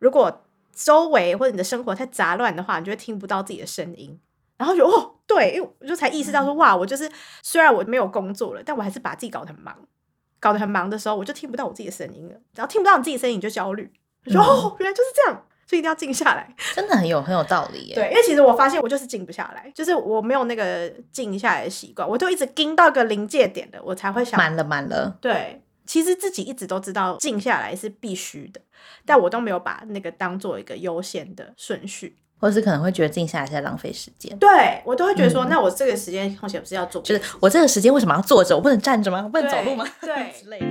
如果周围或者你的生活太杂乱的话，你就会听不到自己的声音。然后就哦，对，因为我就才意识到说，哇，我就是虽然我没有工作了，但我还是把自己搞得很忙，搞得很忙的时候，我就听不到我自己的声音了。然后听不到你自己的声音，你就焦虑，说哦，原来就是这样，所以一定要静下来。真的很有很有道理耶。对，因为其实我发现我就是静不下来，就是我没有那个静下来的习惯，我就一直盯到个临界点的，我才会想满了满了。对，其实自己一直都知道静下来是必须的，但我都没有把那个当做一个优先的顺序。或是可能会觉得静下来是在浪费时间，对我都会觉得说，那我这个时间空闲不是要做，就是我这个时间为什么要坐着？我不能站着吗？我不能走路吗？对 之类的。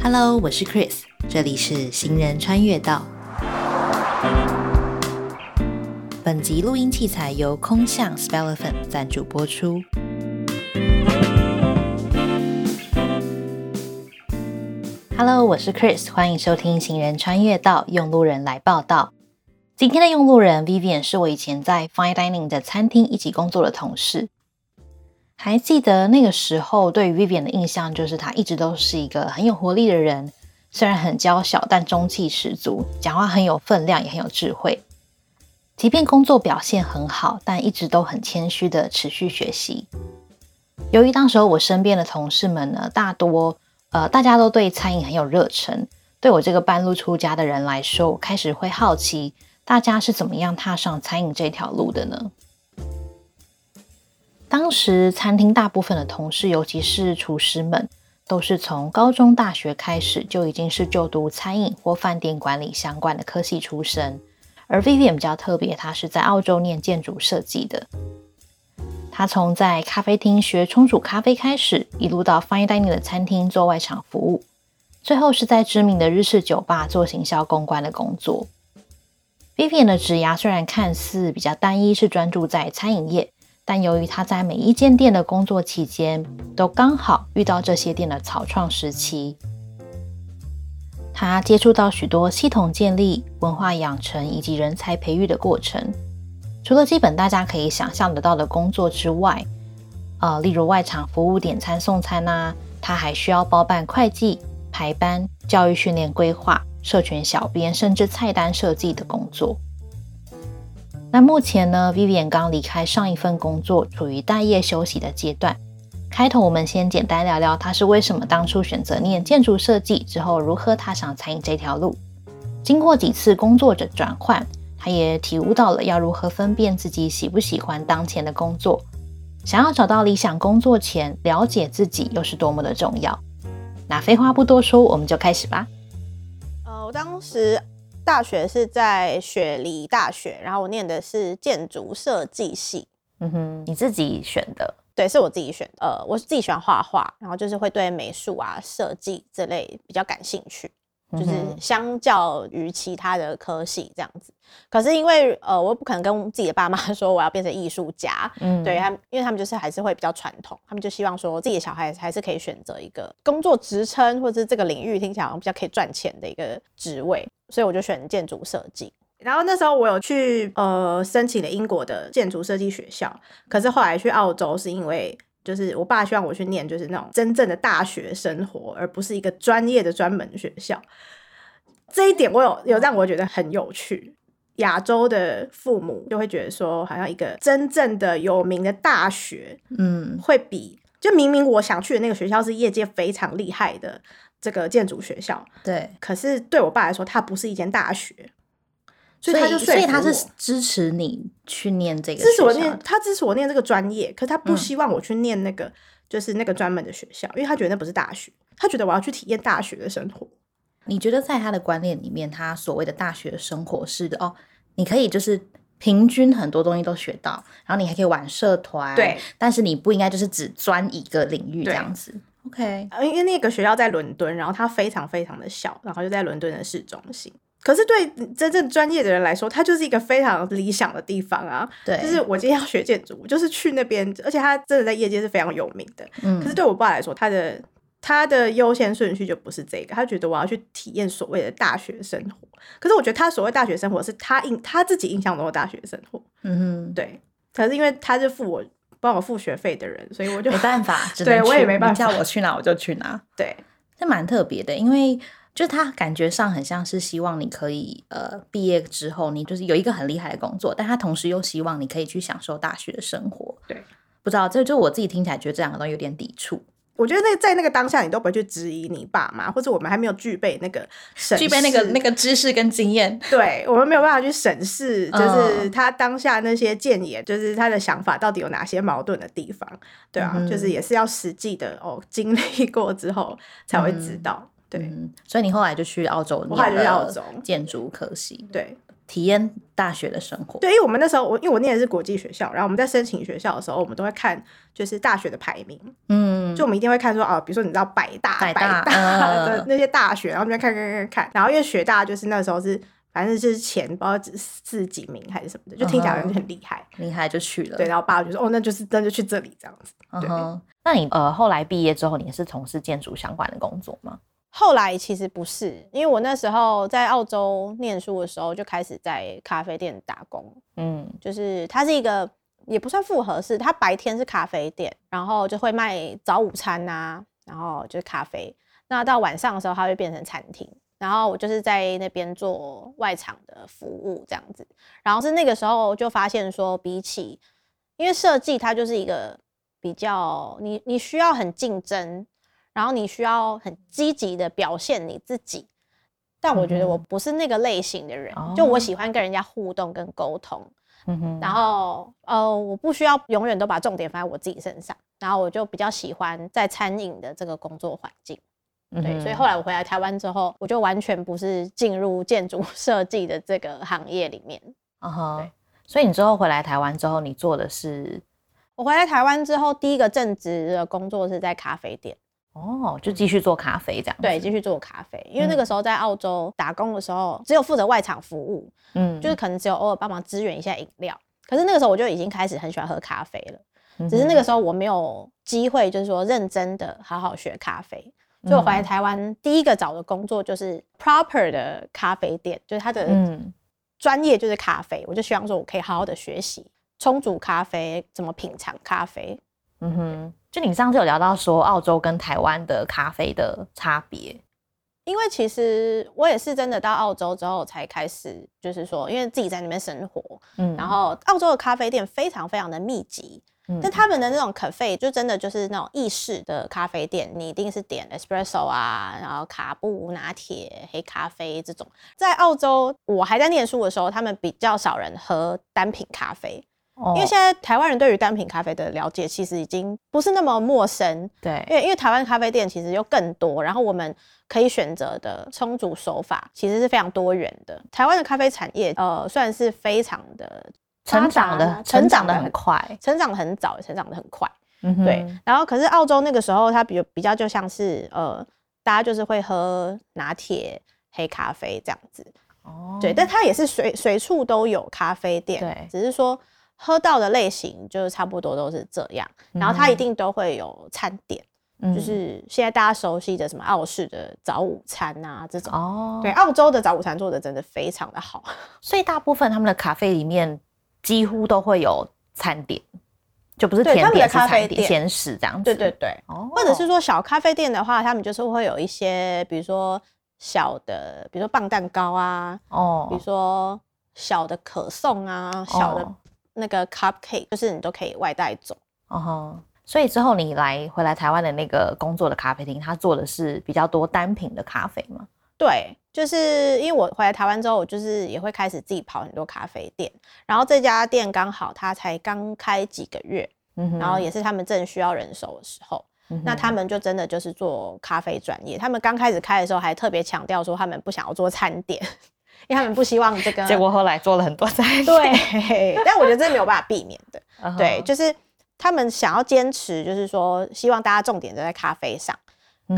Hello，我是 Chris，这里是行人穿越道。本集录音器材由空巷 Spelephant 赞助播出。Hello，我是 Chris，欢迎收听《行人穿越道》，用路人来报道。今天的用路人 Vivian 是我以前在 Fine Dining 的餐厅一起工作的同事。还记得那个时候，对于 Vivian 的印象就是她一直都是一个很有活力的人，虽然很娇小，但中气十足，讲话很有分量，也很有智慧。即便工作表现很好，但一直都很谦虚的持续学习。由于当时候我身边的同事们呢，大多呃大家都对餐饮很有热忱，对我这个半路出家的人来说，我开始会好奇大家是怎么样踏上餐饮这条路的呢？当时餐厅大部分的同事，尤其是厨师们，都是从高中、大学开始就已经是就读餐饮或饭店管理相关的科系出身。而 Vivian 比较特别，他是在澳洲念建筑设计的。他从在咖啡厅学冲煮咖啡开始，一路到 Fine Dining 的餐厅做外场服务，最后是在知名的日式酒吧做行销公关的工作。Vivian 的职涯虽然看似比较单一，是专注在餐饮业，但由于他在每一间店的工作期间，都刚好遇到这些店的草创时期。他接触到许多系统建立、文化养成以及人才培育的过程。除了基本大家可以想象得到的工作之外，呃，例如外场服务、点餐、送餐呐、他还需要包办会计、排班、教育训练规划、社群小编，甚至菜单设计的工作。那目前呢，Vivian 刚离开上一份工作，处于待业休息的阶段。开头我们先简单聊聊他是为什么当初选择念建筑设计，之后如何踏上餐饮这条路。经过几次工作者转换，他也体悟到了要如何分辨自己喜不喜欢当前的工作。想要找到理想工作前，了解自己又是多么的重要。那废话不多说，我们就开始吧。呃，我当时大学是在雪梨大学，然后我念的是建筑设计系。嗯哼，你自己选的，对，是我自己选的。呃，我是自己喜欢画画，然后就是会对美术啊、设计这类比较感兴趣，就是相较于其他的科系这样子。可是因为呃，我不可能跟自己的爸妈 说我要变成艺术家，嗯对他们，因为他们就是还是会比较传统，他们就希望说自己的小孩还是可以选择一个工作职称或者是这个领域听起来好像比较可以赚钱的一个职位，所以我就选建筑设计。然后那时候我有去呃申请了英国的建筑设计学校，可是后来去澳洲是因为就是我爸希望我去念就是那种真正的大学生活，而不是一个专业的专门学校。这一点我有有让我觉得很有趣。亚洲的父母就会觉得说，好像一个真正的有名的大学嗯会比就明明我想去的那个学校是业界非常厉害的这个建筑学校，对，可是对我爸来说，它不是一间大学，所以他就所以他是支持你去念这个支持我念，他支持我念这个专业，可是他不嗯希望我去念那个、就是那个专门的学校，因为他觉得那不是大学，他觉得我要去体验大学的生活。你觉得在他的观念里面，他所谓的大学生活是哦，你可以就是平均很多东西都学到，然后你还可以玩社团，对，但是你不应该就是只专一个领域这样子。OK，呃，因为那个学校在伦敦，然后它非常非常的小，然后就在伦敦的市中心。可是对真正专业的人来说，它就是一个非常理想的地方啊。对，就是我今天要学建筑，我就是去那边，而且它真的在业界是非常有名的。嗯可是对我爸来说，他的他的优先顺序就不是这个，他觉得我要去体验所谓的大学生活。可是我觉得他所谓大学生活是他印他自己印象中的大学生活，嗯哼，对。可是因为他是付我帮我付学费的人，所以我就没办法，只 对我也没办法叫我去哪我就去哪。对这蛮特别的，因为就他感觉上很像是希望你可以呃毕业之后你就是有一个很厉害的工作，但他同时又希望你可以去享受大学的生活。对，不知道这就我自己听起来觉得这两个东西有点抵触。我觉得那在那个当下，你都不会去质疑你爸妈，或者我们还没有具备那个审具备那个那个知识跟经验。对我们没有办法去审视，就是嗯他当下那些谏言，就是他的想法到底有哪些矛盾的地方，对啊，嗯就是也是要实际的哦经历过之后才会知道，对嗯，所以你后来就去澳洲我后来就去澳洲建筑科系，对体验大学的生活。对，因为我们那时候我因为我念的是国际学校，然后我们在申请学校的时候，我们都会看就是大学的排名，嗯，就我们一定会看说啊，比如说你知道百大、百大的那些大学，然后那边看看看看，然后因为学大就是那时候是反正就是前不知道四十几名还是什么的，就听起来就很厉害。厉害就去了。对，然后爸爸就说哦，那就是那就去这里这样子。对那你呃后来毕业之后，你是从事建筑相关的工作吗？后来其实不是，因为我那时候在澳洲念书的时候就开始在咖啡店打工，嗯就是它是一个也不算复合式，它白天是咖啡店，然后就会卖早午餐呐、然后就是咖啡。那到晚上的时候，它会变成餐厅，然后我就是在那边做外场的服务这样子。然后是那个时候就发现说，比起因为设计它就是一个比较你你需要很竞争，然后你需要很积极的表现你自己。但我觉得我嗯不是那个类型的人，哦就我喜欢跟人家互动跟沟通，嗯哼，然后呃，我不需要永远都把重点放在我自己身上，然后我就比较喜欢在餐饮的这个工作环境。对，所以后来来我回来台湾之后，我就完全不是进入建筑 设计的这个行业里面。嗯哼对，所以你之后回来台湾之后，你做的是我回来台湾之后，第一个正职的工作是在咖啡店，哦，就继续做咖啡这样子。对，继续做咖啡。因为那个时候在澳洲打工的时候，只有负责外场服务，嗯，就是可能只有偶尔帮忙支援一下饮料。可是那个时候我就已经开始很喜欢喝咖啡了。嗯只是那哼个时候我没有机会，就是说认真的好好学咖啡。所以我回来台湾第一个找的工作就是 proper 的咖啡店，就是它的嗯专业就是咖啡。我就希望说我可以好好的学习冲煮咖啡，怎么品尝咖啡。嗯哼，就你上次有聊到说澳洲跟台湾的咖啡的差别，因为其实我也是真的到澳洲之后才开始，就是说，因为自己在那边生活，嗯。然后澳洲的咖啡店非常非常的密集，嗯。但他们的那种 cafe 就真的就是那种意式的咖啡店，你一定是点 espresso 啊，然后卡布拿铁、黑咖啡这种。在澳洲，我还在念书的时候，他们比较少人喝单品咖啡，因因为现在台湾人对于单品咖啡的了解其实已经不是那么陌生，对因为因为台湾咖啡店其实又更多，然后我们可以选择的冲煮手法其实是非常多元的。台湾的咖啡产业，呃，算是非常的成长的成长的很快，成长得很早，也成长的很快。嗯哼对，然后可是澳洲那个时候，它比比较就像是呃，大家就是会喝拿铁、黑咖啡这样子。哦对，但它也是随随处都有咖啡店，对只是说喝到的类型就是差不多都是这样。然后它一定都会有餐点，嗯就是现在大家熟悉的什么澳式的早午餐啊这种。哦，对，，澳洲的早午餐做的真的非常的好。所以大部分他们的咖啡里面几乎都会有餐点，就不是甜点是餐点、咖啡店咸食这样子。对对对，哦，或者是说小咖啡店的话，他们就是会有一些，比如说小的，比如说棒蛋糕啊，哦，比如说小的可颂啊，小的哦那个 cupcake，就是你都可以外带走。哦吼，所以之后你来回来台湾的那个工作的咖啡厅，他做的是比较多单品的咖啡吗？对，就是因为我回来台湾之后，我就是也会开始自己跑很多咖啡店，然后这家店刚好它才刚开几个月，嗯哼然后也是他们正需要人手的时候，那他们就真的就是做咖啡专业。他们刚开始开的时候还特别强调说，他们不想要做餐点，因为他们不希望这个。结果后来做了很多餐点，对，但我觉得这没有办法避免的。对，就是他们想要坚持，就是说希望大家重点都在咖啡上。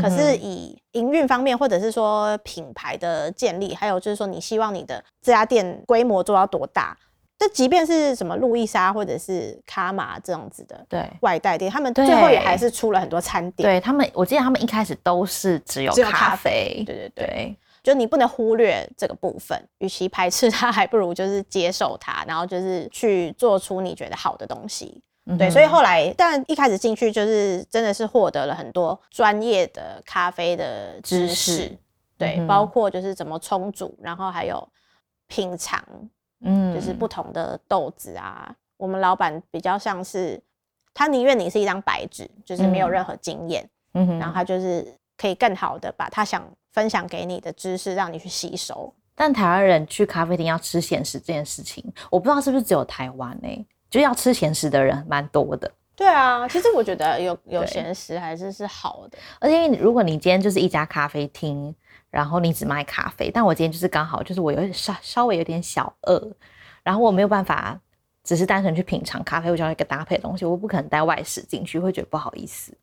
可是以营运方面，或者是说品牌的建立，还有就是说你希望你的这家店规模做到多大？这即便是什么路易莎或者是卡玛这样子的对外带店，他们对最后也还是出了很多餐点。对他们，我记得他们一开始都是只有咖咖啡啡，对对对对，就你不能忽略这个部分，与其排斥它，还不如就是接受它，然后就是去做出你觉得好的东西。对，所以后来，但一开始进去就是真的是获得了很多专业的咖啡的知识，对，包括就是怎么冲煮，然后还有品尝，嗯，就是不同的豆子啊。我们老板比较像是，他宁愿你是一张白纸，就是没有任何经验，嗯然后他就是可以更好的把他想分享给你的知识让你去吸收。但台湾人去咖啡厅要吃咸食这件事情，我不知道是不是只有台湾呢？就要吃咸食的人蛮多的。对啊，其实我觉得有有咸食还是是好的。而且如果你今天就是一家咖啡厅，然后你只卖咖啡，但我今天就是刚好就是我有点稍稍微有点小饿，然后我没有办法只是单纯去品尝咖啡，我就要一个搭配的东西，我不可能带外食进去，会觉得不好意思。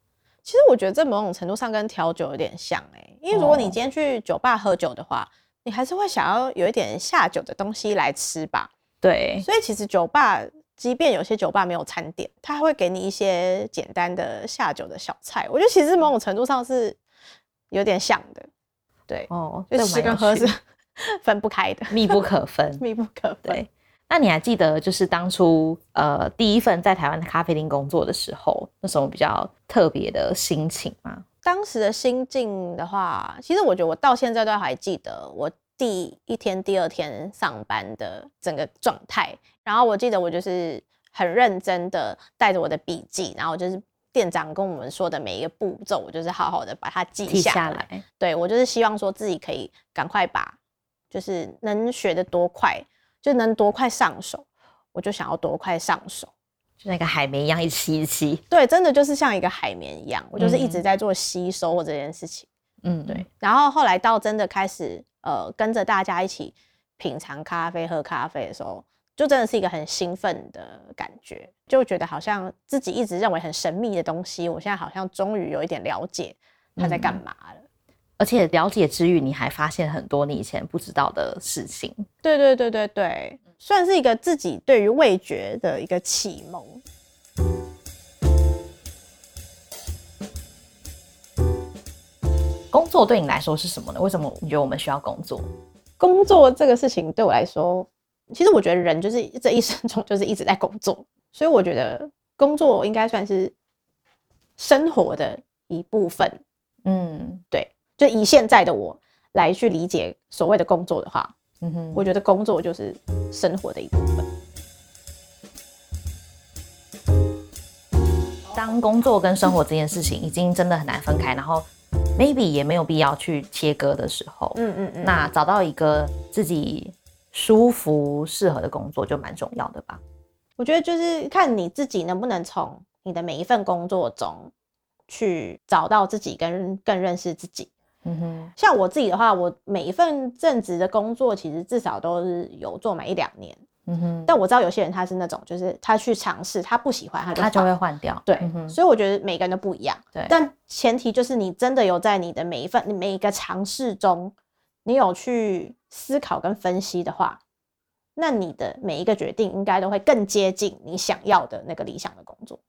其实我觉得这某种程度上跟调酒有点像哎，因为如果你今天去酒吧喝酒的话。你还是会想要有一点下酒的东西来吃吧？对，所以其实酒吧，即便有些酒吧没有餐点，他还会给你一些简单的下酒的小菜。我觉得其实某种程度上是有点像的，对哦，就吃跟喝是 分不开的，密不可分，密不可分。对，那你还记得就是当初呃第一份在台湾的咖啡厅工作的时候，那什么比较特别的心情吗？当时的心境的话，其实我觉得我到现在都还记得我第一天、第二天上班的整个状态。然后我记得我就是很认真的带着我的笔记，然后就是店长跟我们说的每一个步骤，我就是好好的把它记下来。对我就是希望说自己可以赶快把，就是能学的多快，就能多快上手，我就想要多快上手。就那个海绵一样，一吸一吸。对，真的就是像一个海绵一样，我就是一直在做吸收这件事情。嗯，对。然后后来到真的开始，呃，跟着大家一起品尝咖啡、喝咖啡的时候，就真的是一个很兴奋的感觉，就觉得好像自己一直认为很神秘的东西，我现在好像终于有一点了解他在干嘛了。而且了解之余，你还发现很多你以前不知道的事情。对对对对对。算是一个自己对于味觉的一个启蒙。工作对你来说是什么呢？为什么你觉得我们需要工作？工作这个事情对我来说，其实我觉得人就是这一生中就是一直在工作，所以我觉得工作应该算是生活的一部分。嗯，对，就以现在的我来去理解所谓的工作的话。嗯哼，我觉得工作就是生活的一部分。当工作跟生活这件事情已经真的很难分开，然后 maybe 也没有必要去切割的时候，嗯嗯嗯，那找到一个自己舒服、适合的工作就蛮重要的吧。我觉得就是看你自己能不能从你的每一份工作中去找到自己，跟更认识自己。嗯哼，像我自己的话，我每一份正职的工作，其实至少都是有做满一两年。嗯哼，但我知道有些人他是那种，就是他去尝试，他不喜欢，他就他就会换掉。对，所以我觉得每个人都不一样。对，但前提就是你真的有在你的每一份、每一个尝试中，你有去思考跟分析的话，那你的每一个决定应该都会更接近你想要的那个理想的工作。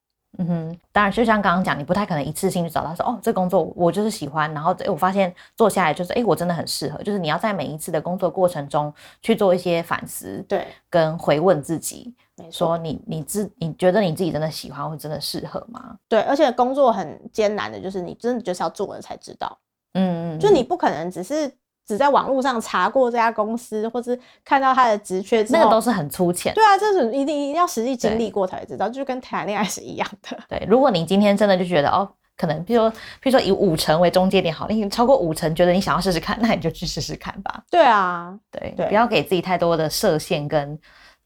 嗯哼，当然，就像刚刚讲，你不太可能一次性去找到说，哦，这工作我就是喜欢，然后哎，我发现做下来就是，哎，我真的很适合。就是你要在每一次的工作过程中去做一些反思，对，跟回问自己，说你你自你觉得你自己真的喜欢或真的适合吗？对，而且工作很艰难的，就是你真的就是要做了才知道，嗯嗯，就你不可能只是。只在网络上查过这家公司，或是看到他的职缺，那个都是很粗浅。对啊，这是一定一定要实际经历过才知道，就跟谈恋爱是一样的。对，如果你今天真的就觉得哦，可能比如说，比如说以五成为中介点好，你超过五成觉得你想要试试看，那你就去试试看吧。对啊，对，不要给自己太多的设限，跟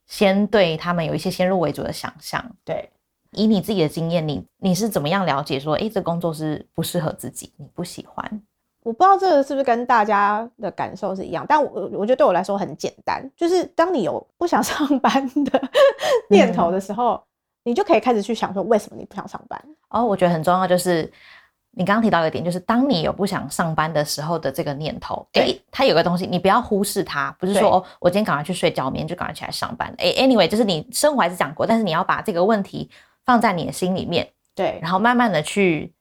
先对他们有一些先入为主的想象。对，以你自己的经验，你你是怎么样了解说，哎，这工作是不适合自己，你不喜欢？我不知道这个是不是跟大家的感受是一样，但我我觉得对我来说很简单，就是当你有不想上班的 念头的时候，你就可以开始去想说为什么你不想上班。哦，我觉得很重要，就是你刚刚提到一点，就是当你有不想上班的时候的这个念头，哎，它有个东西你不要忽视它，不是说哦，我今天赶快去睡觉，明天就赶快起来上班。哎，anyway，就是你生活还是讲过，但是你要把这个问题放在你的心里面，对，然后慢慢的去。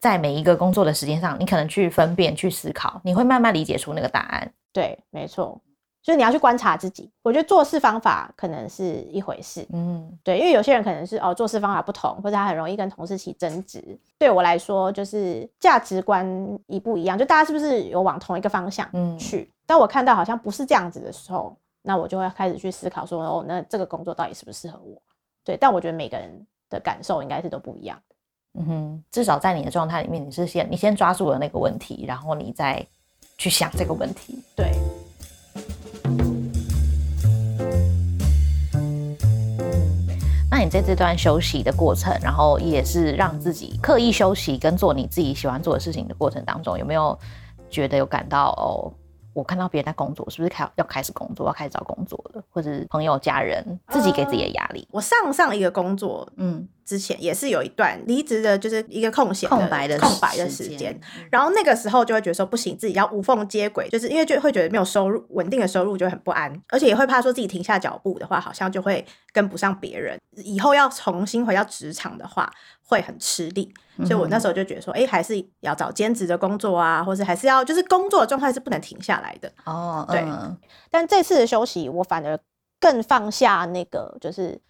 在每一个工作的时间上，你可能去分辨、去思考，你会慢慢理解出那个答案。对，没错，就是你要去观察自己。我觉得做事方法可能是一回事，嗯对，因为有些人可能是哦做事方法不同，或者他很容易跟同事起争执。对我来说，就是价值观一不一样，就大家是不是有往同一个方向嗯去？当我看到好像不是这样子的时候，那我就会开始去思考说，哦，那这个工作到底适不适合我？对，但我觉得每个人的感受应该是都不一样的。嗯哼，至少在你的状态里面，你是先你先抓住了那个问题，然后你再去想这个问题。对，那你在这段休息的过程，然后也是让自己刻意休息跟做你自己喜欢做的事情的过程当中，有没有觉得有感到哦，我看到别人在工作，是不是开要开始工作，要开始找工作了，或者是朋友家人自己给自己的压力？我上上一个工作嗯，之前也是有一段离职的，就是一个空闲空白的空白的时间。，然后那个时候就会觉得说不行，自己要无缝接轨，就是因为就会觉得没有收入，稳定的收入就会很不安，而且也会怕说自己停下脚步的话，好像就会跟不上别人，以后要重新回到职场的话会很吃力。所以我那时候就觉得说，哎、还是要找兼职的工作啊，或是还是要就是工作的状态是不能停下来的。哦，对嗯但这次的休息，我反而更放下那个，就是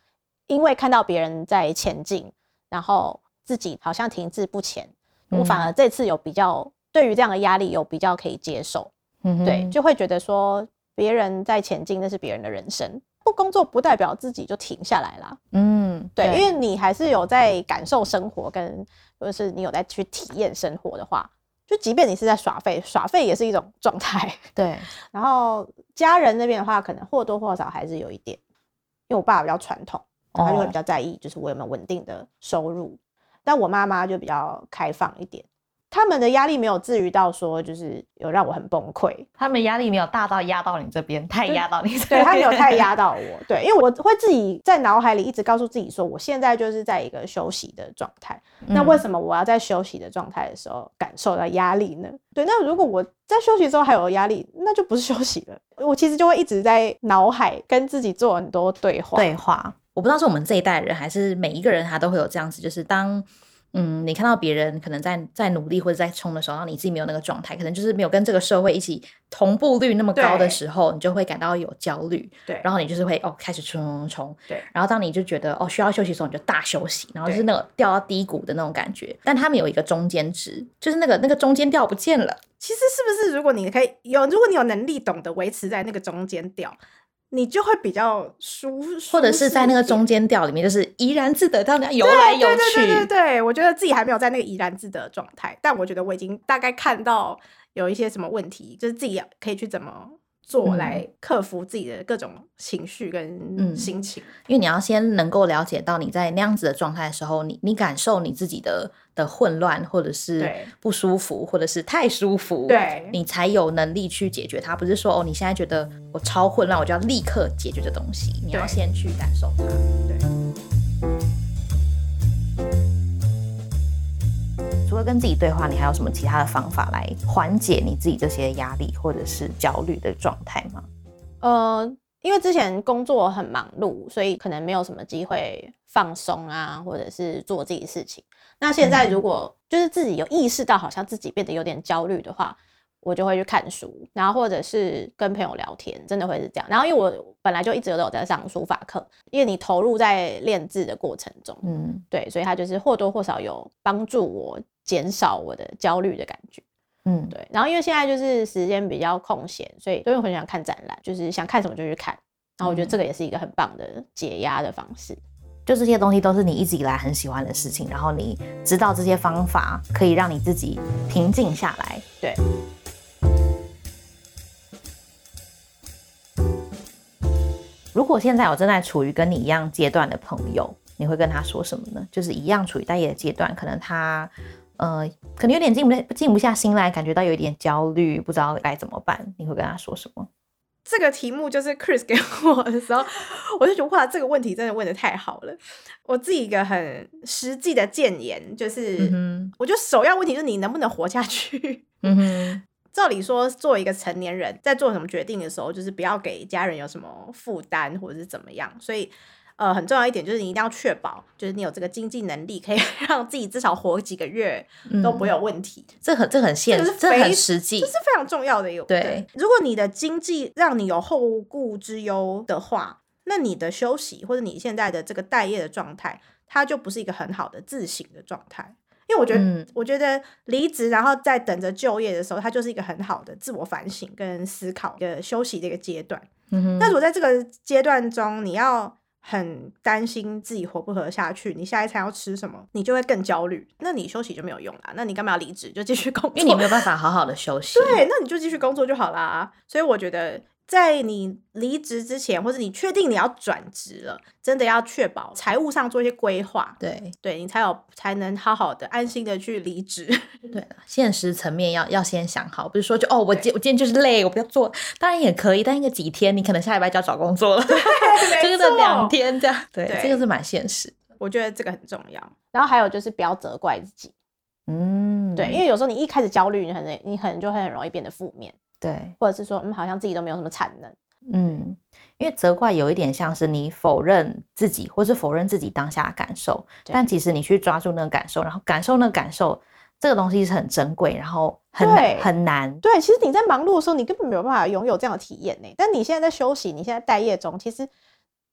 因为看到别人在前进，然后自己好像停滞不前，我反而这次有比较对于这样的压力有比较可以接受，嗯对，就会觉得说别人在前进，那是别人的人生。不工作不代表自己就停下来啦，嗯，对，因为你还是有在感受生活，跟或者是你有在去体验生活的话，就即便你是在耍废，耍废也是一种状态。对，然后家人那边的话，可能或多或少还是有一点，因为我爸比较传统，他就会比较在意，就是我有没有稳定的收入。但我妈妈就比较开放一点，他们的压力没有至于到说就是有让我很崩溃，他们压力没有大到压到你这边，太压到你这边，对他没有太压到我，对，因为我会自己在脑海里一直告诉自己说，我现在就是在一个休息的状态。那为什么我要在休息的状态的时候感受到压力呢？对，那如果我在休息之后还有压力，那就不是 休息了。我其实就会一直在脑海跟自己做很多对话。对话。我不知道是我们这一代人，还是每一个人他都会有这样子，就是当嗯你看到别人可能在在努力或者在冲的时候，然后你自己没有那个状态，可能就是没有跟这个社会一起同步率那么高的时候，你就会感到有焦虑，对。然后你就是会哦开始冲冲冲，对，然后当你就觉得哦需要休息的时候，你就大休息，然后就是那个掉到低谷的那种感觉。但他们有一个中间值，就是那个那个中间调不见了，其实是不是如果你可以有，如果你有能力懂得维持在那个中间调，你就会比较舒，或者是在那个中间。调里面，就是怡然自得，让人游来游对对去。对对对，我觉得自己还没有在那个怡然自得的状态，但我觉得我已经大概看到有一些什么问题，就是自己可以去怎么做嗯来克服自己的各种情绪跟嗯心情。因为你要先能够了解到你在那样子的状态的时候，你你感受你自己的的混乱，或者是不舒服，或者是太舒服，对你才有能力去解决它。不是说哦，你现在觉得我超混乱，我就要立刻解决这东西，你要先去感受它。对，了跟自己对话，你还有什么其他的方法来缓解你自己这些压力或者是焦虑的状态吗？呃，因为之前工作很忙碌，所以可能没有什么机会放松啊，或者是做自己事情。那现在如果就是自己有意识到好像自己变得有点焦虑的话，我就会去看书，然后或者是跟朋友聊天，真的会是这样。然后因为我本来就一直都有在上书法课，因为你投入在练字的过程中，嗯对，所以它就是或多或少有帮助我减少我的焦虑的感觉。嗯，对，然后因为现在就是时间比较空闲，所以所以我很想看展览，就是想看什么就去看。然后我觉得这个也是一个很棒的解压的方式。就这些东西都是你一直以来很喜欢的事情，然后你知道这些方法可以让你自己平静下来。对，如果现在我正在处于跟你一样阶段的朋友，你会跟他说什么呢？就是一样处于待业的阶段，可能他呃，可能有点静不静不下心来，感觉到有一点焦虑，不知道该怎么办，你会跟他说什么？这个题目就是 Chris 给我的时候，我就觉得哇，这个问题真的问的太好了。我自己一个很实际的建言就是，嗯我觉得首要问题就是你能不能活下去。嗯哼，照理说，作为一个成年人，在做什么决定的时候，就是不要给家人有什么负担或者是怎么样。所以，呃，很重要一点就是你一定要确保，就是你有这个经济能力，可以 让自己至少活几个月都不会有问题。这很这很现实，这很实际，这是非常重要的一个。对，如果你的经济让你有后顾之忧的话，那你的休息或者你现在的这个待业的状态，它就不是一个很好的自省的状态。因为我觉得，我觉得离职然后在等着就业的时候，它就是一个很好的自我反省跟思考的休息的一个阶段。嗯但如果在这个阶段中，你要很担心自己活不活下去，你下一餐要吃什么，你就会更焦虑。那你休息就没有用啦。那你干嘛要离职？就继续工作，因为你没有办法好好的休 息。对，那你就继续工作就好啦。所以我觉得。在你离职之前，或者你确定你要转职了，真的要确保财务上做一些规划，对，对你才有才能好好的安心的去离职。对，现实层面要要先想好，不是说就哦，我今我今天就是累，我不要做，当然也可以，但一个几天，你可能下礼拜就要找工作了，真的两天这样，对，这个是蛮现实，我觉得这个很重要。然后还有就是不要责怪自己，嗯，对，因为有时候你一开始焦虑，你可能你可能就会很容易变得负面。对，或者是说，嗯，好像自己都没有什么产能，嗯，因为责怪有一点像是你否认自己，或是否认自己当下的感受，但其实你去抓住那个感受，然后感受那个感受，这个东西是很珍贵，然后很很难。对，其实你在忙碌的时候，你根本没有办法拥有这样的体验呢。但你现在在休息，你现在待业中，其实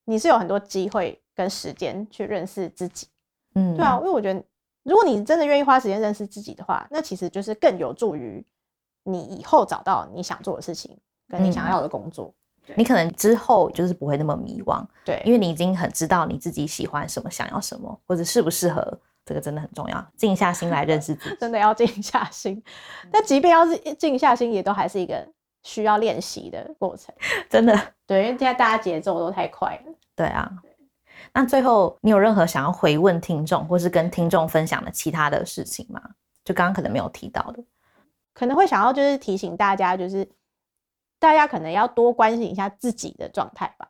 你是有很多机会跟时间去认识自己。嗯，对啊，因为我觉得，如果你真的愿意花时间认识自己的话，那其实就是更有助于。你以后找到你想做的事情，跟你想要的工作，你可能之后就是不会那么迷惘，对，因为你已经很知道你自己喜欢什么，想要什么，或者适不适合，这个真的很重要。静下心来认识自己，真的要静下心。但即便要是静下心，也都还是一个需要练习的过程，真的。对，因为现在大家节奏都太快了。对啊。那最后，你有任何想要回问听众，或是跟听众分享的其他的事情吗？就刚刚可能没有提到的。可能会想要就是提醒大家，就是大家可能要多关心一下自己的状态吧。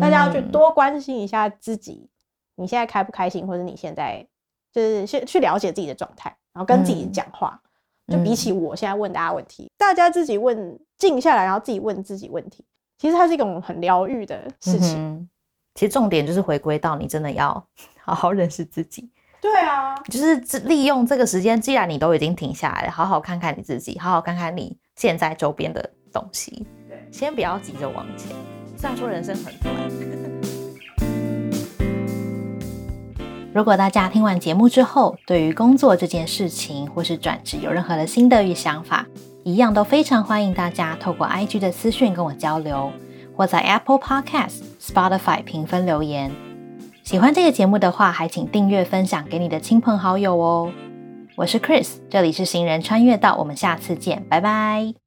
大家要去多关心一下自己，你现在开不开心，或者你现在就是去去了解自己的状态，然后跟自己讲话。就比起我现在问大家问题，大家自己问，静下来，然后自己问自己问题，其实它是一种很疗愈的事情。其实重点就是回归到你真的要 好好认识自己。对啊，就是利用这个时间，既然你都已经停下来了，好好看看你自己，好好看看你现在周边的东西。对，先不要急着往前。虽然说人生很短。如果大家听完节目之后，对于工作这件事情或是转职有任何的心得与想法，一样都非常欢迎大家透过 IG 的私讯跟我交流，或在 Apple Podcast、Spotify 评分留言。喜欢这个节目的话，还请订阅、分享给你的亲朋好友哦。我是 Chris，这里是行人穿越道，我们下次见，拜拜。